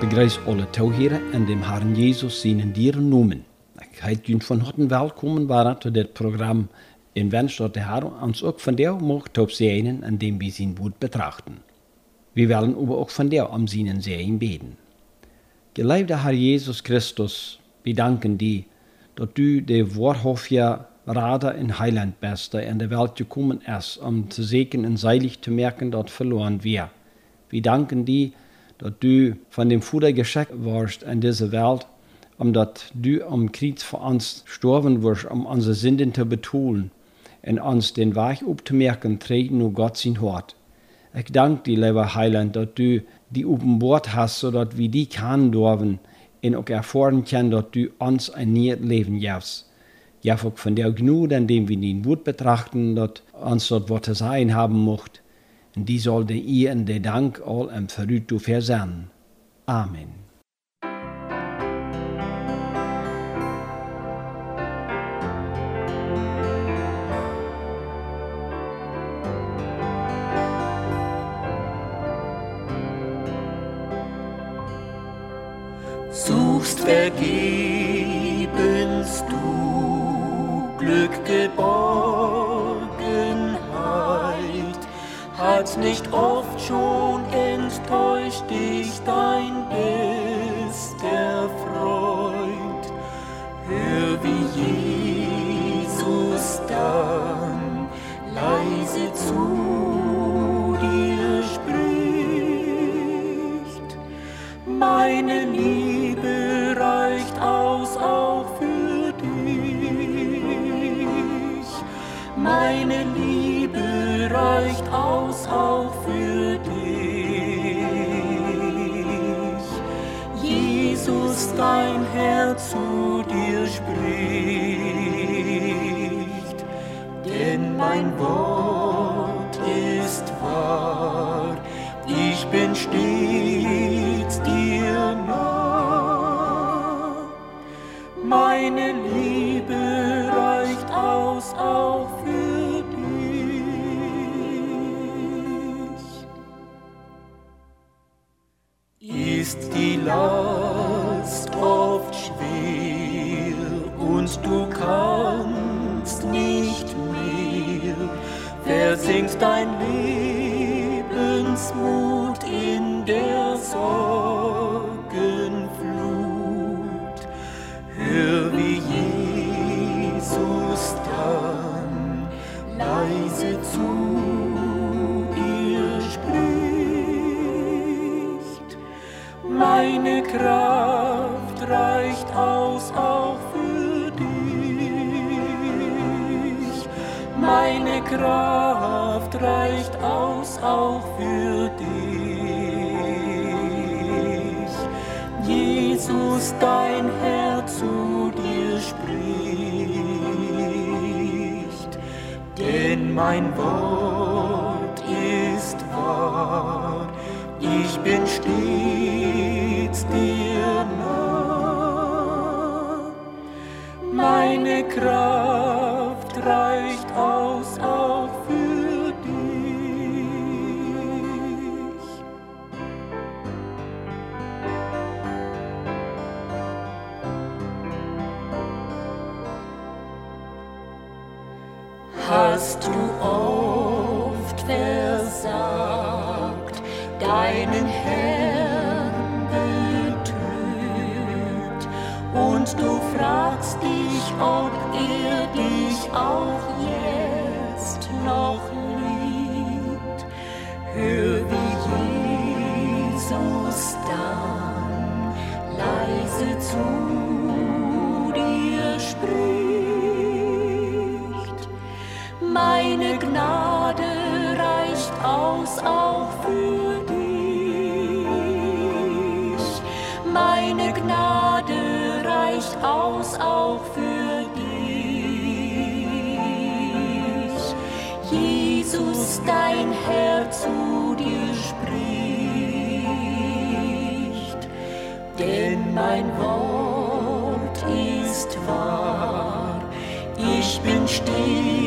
Begrüße alle Tauheren en dem Herrn Jesus seinen dieren noemen. Ik heet jullie van harte welkom waren tot dit programma in wens dat de Herr ons ook van der mocht op zijn en dem wir zijn woord betrachten. Wir wollen aber auch von der am seinen Sehen beten. Geliebter Herr Jesus Christus, wir danken dir, dass du der wahrhaftige Rader in Heiland bist, der in der Welt gekommen ist, um zu segnen und seilig zu merken, dass verloren wir. Wir danken dir, dass du von dem Futter geschickt warst in diese Welt, um dass du am Kreuz für uns gestorben wirst, um unsere Sünden zu betonen und uns den Weg aufzumerken, treten nur Gott sein Hort. Ich danke dir, lieber Heiland, dass du die Bord hast, sodass wir die kennen dürfen und auch erfahren können, dass du uns ein neues Leben gibst. Ja, auch von der Gnade, an dem wir den Wut betrachten, dass uns dort was zu sein haben mocht. Die sollte ihr in der Dank all Verrüt du versen. Amen. Suchst vergebens hat nicht oft schon enttäuscht dich dein bester Freund. Hör wie Jesus dann leise zu dein Herz zu dir spricht. Denn mein Wort ist wahr, ich bin stets dir nah. Meine Liebe reicht aus dich. Ist die Last oft schwer und du kannst nicht mehr, versinkst dein Lebensmut in der Sorgenflut. Hör wie Jesus dann leise zu. Meine Kraft reicht aus auch für dich. Meine Kraft reicht aus auch für dich. Jesus, dein Herz zu dir spricht. Denn mein Wort ist wahr, ich bin stets dir versagt, deinen Herrn betrügt und du fragst dich, ob er dich auch aus auch für dich. Jesus, dein Herz zu dir spricht. Denn mein Wort ist wahr, ich bin stets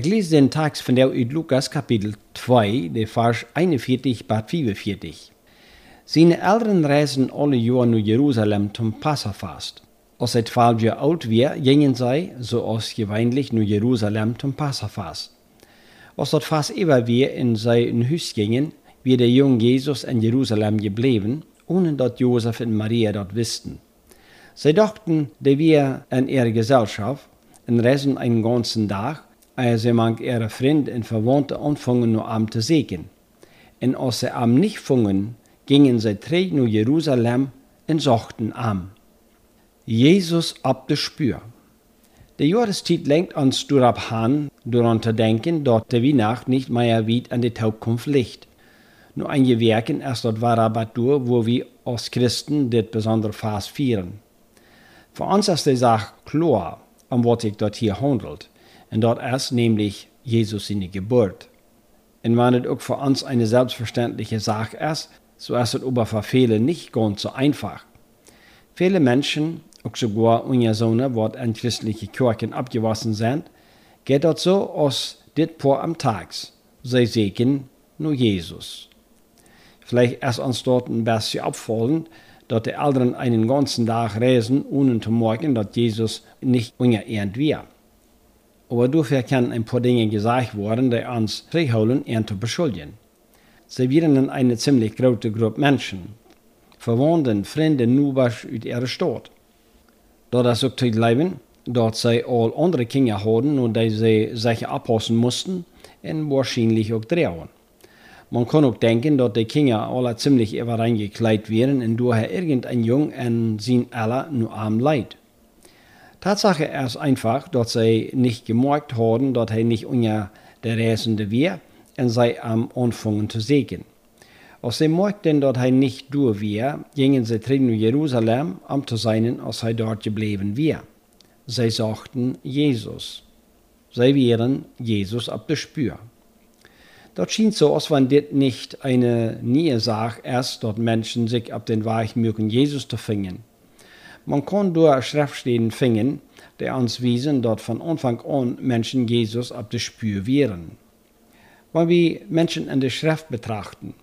Ich lese den Text von der uit Lukas Kapitel 2, der Vers 41 bis 45. Seine Eltern reisen alle Jahre naar Jerusalem zum Passafast. Als zij twaalf jaar oud weer, gingen zij, zoals gewöhnlich, naar Jerusalem zum Passafast. Als dat vast even weer in zijn huis gingen, wie der jong Jesus in Jerusalem gebleven, ohne dat Josef und Maria dat wisten. Sie dachten, der wir in ihrer Gesellschaft und reisen einen ganzen Tag, als sie manch ihre Freunde und Verwandte anfangen, nur am zu sehen. Und als sie am nicht fangen, gingen sie drei nach Jerusalem und suchten am. Jesus ab de Spür. Der Jahreszeit lenkt uns durab an, daran zu denken, dass der Weihnacht nicht mehr weit an die Taubkunft liegt. Nur einige Werken erst dort war Rabatur, wo wir als Christen das besondere Fast feiern. Für uns ist die Sache klar, um was sich dort hier handelt. Und dort ist nämlich Jesus in die Geburt. Und wenn es auch für uns eine selbstverständliche Sache ist, so ist es aber für viele nicht ganz so einfach. Viele Menschen, auch sogar unsere Söhne, die in christliche Kirchen abgewaschen sind, geht dort so aus dit paar am Tags. Sie sehen nur Jesus. Vielleicht ist uns dort ein bisschen auffallend, dass die Eltern einen ganzen Tag reisen, ohne zu merken, dass Jesus nicht unerehrt wird. Aber dafür können ein paar Dinge gesagt werden, die uns zurückholen, ihn zu beschuldigen. Sie werden eine ziemlich große Gruppe Menschen, Verwandten, Freunde, Nubers uit ihrer Stadt. Dort ist auch zu leben, dass sie all andere Kinder hatten und die sie sich abpassen mussten und wahrscheinlich auch drehen. Man kann auch denken, dass die Kinder alle ziemlich übereingekleidet wären und daher irgendein Jung an sein aller nur arm leid. Tatsache ist einfach, dass sie nicht gemerkt haben, dass er nicht unter der Reisende war und sie am Anfangen zu sehen. Als sie merkten, dass er nicht durch war, gingen sie drin nach Jerusalem, um zu sein, als er dort geblieben war. Sie sagten Jesus. Sie wären Jesus ab der Spür. Dort schien so, als wenn das nicht eine nie Sache ist, dort Menschen sich auf den Weg mögen, Jesus zu finden. Man kann durch Schriftstellen finden, die uns wiesen, dass von Anfang an Menschen Jesus ab der Spür wären. Wenn wir Menschen in der Schrift betrachten,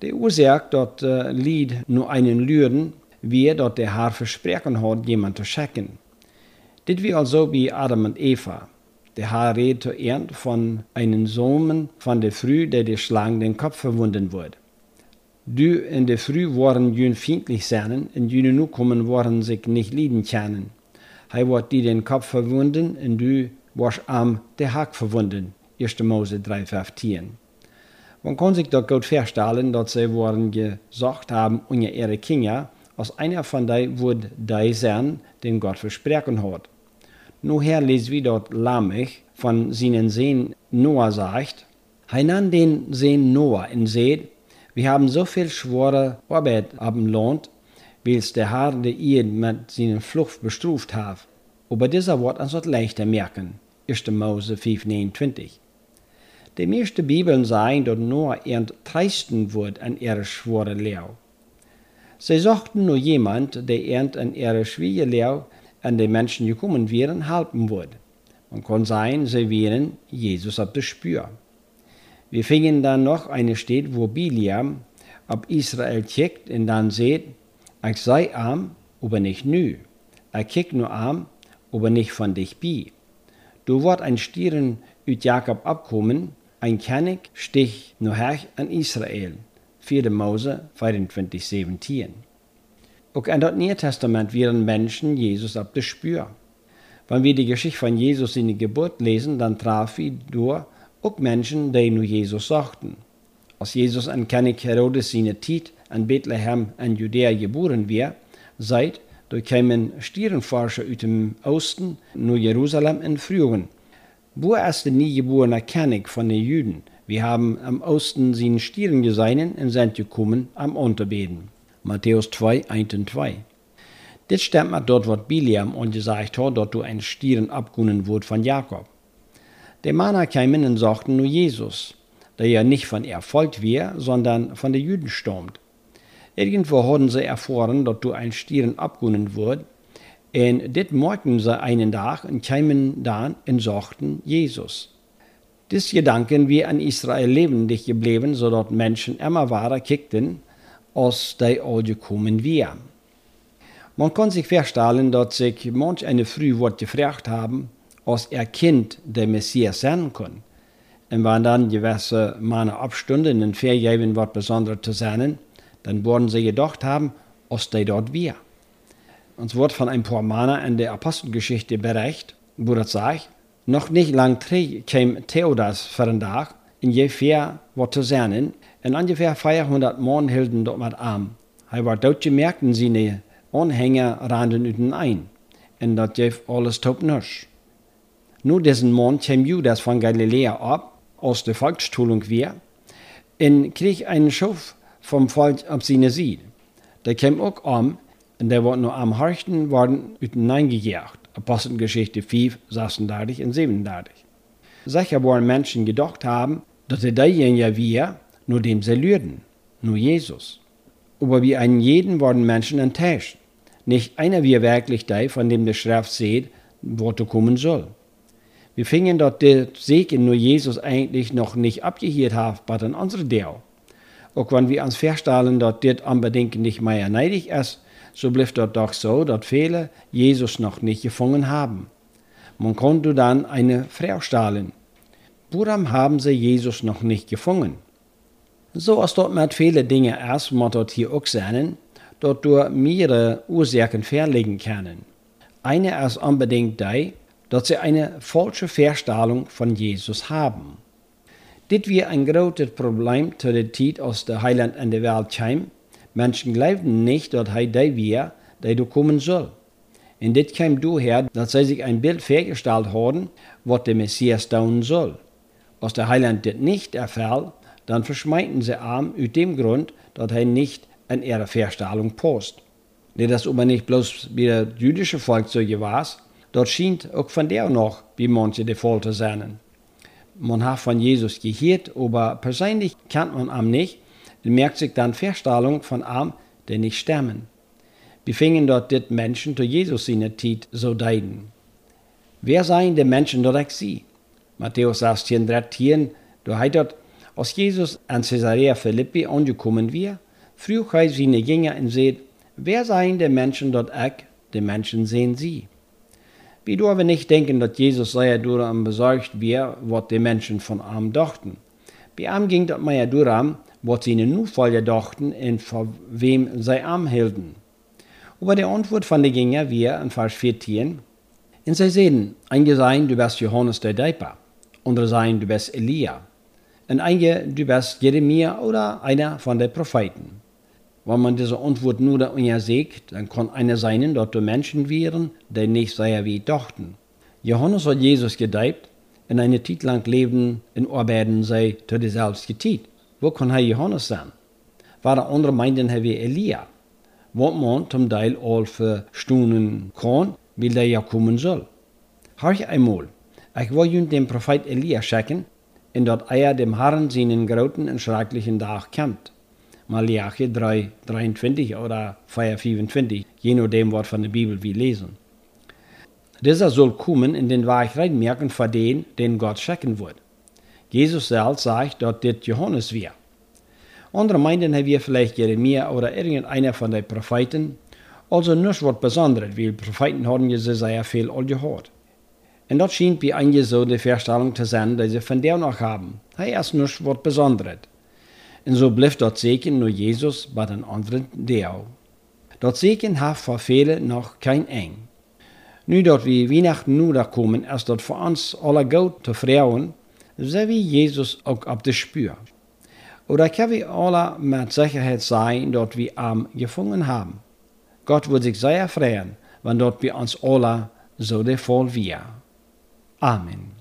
die Ursache, dass äh, Lied nur einen Lüren, wie dort der Herr versprochen hat, jemand zu schicken. Dit wie also wie Adam und Eva. Der Herr redet zu Ernt von einem Sohn von der Früh, der der Schlange den Kopf verwunden wird. Du in der Früh waren jün feindlich sein, in jüne nu kommen waren sich nicht lieben können. Hij wird dir den Kopf verwunden, und du warst am der Hack verwunden. 1. Mose 3,15. Man kann sich dort gut vorstellen, dass sie waren gesagt haben, unter ihre Kinder, als einer von denen wird der sein, den Gott versprochen hat. Nur her lesen wir dort Lamech von seinen Sehen Noah sagt, er nahm den Sehen Noah und seht, wir haben so viel schwere Arbeit wie es der Herr der Erde mit seinen Flucht bestruft hat. Aber dieser wird uns leichter merken. 1. Mose 5,29. Die meisten Bibeln sagen, dass Noah erst treisten wird an ihre schwere Lehre. Sie suchten nur jemand, der erst an ihre schwere Lehre an die Menschen gekommen wären, helfen würde. Man kann sagen, sie wären Jesus auf der Spür. Wir finden dann noch eine Stelle, wo Biliam ab Israel checkt und dann sieht, ich sei arm, aber nicht nü. Er kickt nur arm, aber nicht von dich bi. Du wird ein Stieren üt Jakob abkommen, ein König stich nur her an Israel. 4. Mose 24, 17. Auch in das Neue Testament wären Menschen Jesus ab der Spür. Wenn wir die Geschichte von Jesus in der Geburt lesen, dann traf wir durch auch Menschen, die nur Jesus sagten. Als Jesus an König Herodes seine Zeit in Bethlehem in Judäa geboren war, seit da kamen Stierenforscher aus dem Osten nach Jerusalem und frühen. Wo ist der nie geborene König von den Juden? Wir haben am Osten seinen Stieren gesehen und sind gekommen am Unterbeten. Matthäus 2, 1 und 2. Das stimmt mit dort, was Biliam gesagt hat, dort du ein Stieren abgunnen wird von Jakob. Die Männer kamen und sagten nur Jesus, der ja nicht von ihr folgt wir, sondern von den Juden stammt. Irgendwo hatten sie erfahren, dass du ein Stieren abgunnen wird, und das merkten sie einen Tag und kamen dann und sagten Jesus. Dies Gedanken wie an Israel lebendig geblieben, so dort Menschen immer wahrer kickten, als die Auge kommen wir. Man kann sich vorstellen, dass sich manch eine früh wird gefragt haben, als er Kind der Messias sein kann. Und wenn dann gewisse Männer abstunden und vergeben wird, besonders zu sein, dann würden sie gedacht haben, als der dort wir. Uns wird von ein paar Männern in der Apostelgeschichte berichtet, wo das sagt, noch nicht lang kam Theodas für den Tag, in ungefähr was zu sein, und ungefähr 400 Mann hielten dort mit arm. Er war dort gemerkt, seine Anhänger rannten üten ein, und das gab alles top nisch. Nur diesen Mann kam Judas von Galiläa ab, aus der Volksschulung wir, und krieg einen Schuf vom Volk auf seine Seite. Der kam auch um, und der wurde nur am Horchten, worden üten eingejagt. Apostelgeschichte 5, 36 und 37. Sicher wollen Menschen gedacht haben, dass er derjenige wir, nur dem sie lüden, nur Jesus. Aber wie einen jeden worden Menschen enttäuscht. Nicht einer wie wirklich der, von dem der Schrift sieht, wo er kommen soll. Wir fingen dort der Segen nur Jesus eigentlich noch nicht abgehört haben, bei den anderen Deel. Auch wenn wir uns feststellen, dass das unbedingt nicht mehr neidig ist, so bleibt dort doch so, dass viele Jesus noch nicht gefunden haben. Man konnte dann eine Frau stahlen. Warum haben sie Jesus noch nicht gefunden? So ist dort mit vielen Dingen erst, man dort hier auch sehen, dort durch mehrere Ursachen verlegen können. Eine ist unbedingt die, dass sie eine falsche Vorstellung von Jesus haben. Dit wir ein großes Problem zu der Zeit, als der Heiland in der Welt kam. Menschen glaubten nicht, dass er der wir, der du kommen soll. Und dit kam daher, dass sie sich ein Bild vorgestellt haben, was der Messias tun soll. Als der Heiland dit nicht erfällt, dann verschmeinten sie arm aus dem Grund, dass er nicht in ihre Vorstellung passt. Das aber nicht bloß wie das jüdische Volk so war, dort scheint auch von der noch wie manche Fall zu sein. Man hat von Jesus gehört, aber persönlich kennt man ihn nicht und merkt sich dann Vorstellung von ihm, der nicht stammen. Wir fingen dort die Menschen zu Jesus in der Zeit so deiden. Wer seien die Menschen dort ich sie? Matthäus 16, 13, da heißt als Jesus an Caesarea Philippi angekommen war, früh seine Jünger und sagt, wer seien die Menschen dort ich, die Menschen sehen sie. Wir dürfen nicht denken, dass Jesus sei daran besorgt wäre, was die Menschen von ihm dachten. Bei ihm ging das mehr darum, was seine Nachfolger dachten und von wem sie ihm hielten. Aber die Antwort von den Jüngern wir in Vers 14, und sie sehen, einige sagen, du bist Johannes der Däuper, andere sagen, du bist Elia, und einige, du bist Jeremia oder einer von den Propheten. Wenn man diese Antwort nur da sieht, dann kann einer sein, dass du Menschen wären, die nicht sehr wie dachten. Johannes hat Jesus gedeibt, in eine Zeit lang leben in Arbeiten sei zu der selbst Zeit. Wo kann er Johannes sein? Waren andere meinten er wie Elia, wo man zum Teil all für Stunden kann, weil der ja kommen soll. Hör einmal, ich will den Prophet Elia schicken, in dort er dem Herrn seinen großen und schrecklichen Tag kennt. Malachi 3, 23 oder 4, 24, je nachdem, was von der Bibel wir lesen. Dieser soll kommen in den Wahrheit merken für den, den Gott schicken wird. Jesus selbst sagt, dass das Johannes wir. Andere meinten, er wir vielleicht Jeremia oder irgendeiner von den Propheten. Also nichts was Besonderes, weil Propheten haben ja sehr viel all gehört. Und das scheint wie einige so die Vorstellung zu sein, die sie von der noch haben. Er ist nichts was Besonderes. Und so bleibt dort Segen nur Jesus bei den anderen Deo. Dort Segen hat für viele noch kein Eng. Nu dat wir Weihnachten nu kommen, ist dort für uns alle gut zu freuen, so wie Jesus auch auf das Spür. Oder können wir alle mit Sicherheit sein, dass wir am gefunden haben. Gott wird sich sehr freuen, wenn dort wir uns alle so der Fall wir. Amen.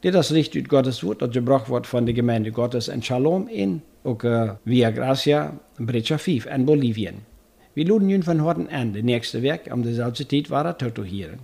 Dit is licht uit Gottes woord dat gebracht wordt van de gemeente Gottes en Shalom in ook uh, Via Gracia, Brecha 5 en Bolivien. We luden jullie van harte aan de nächste week om dezelfde tijd waar het te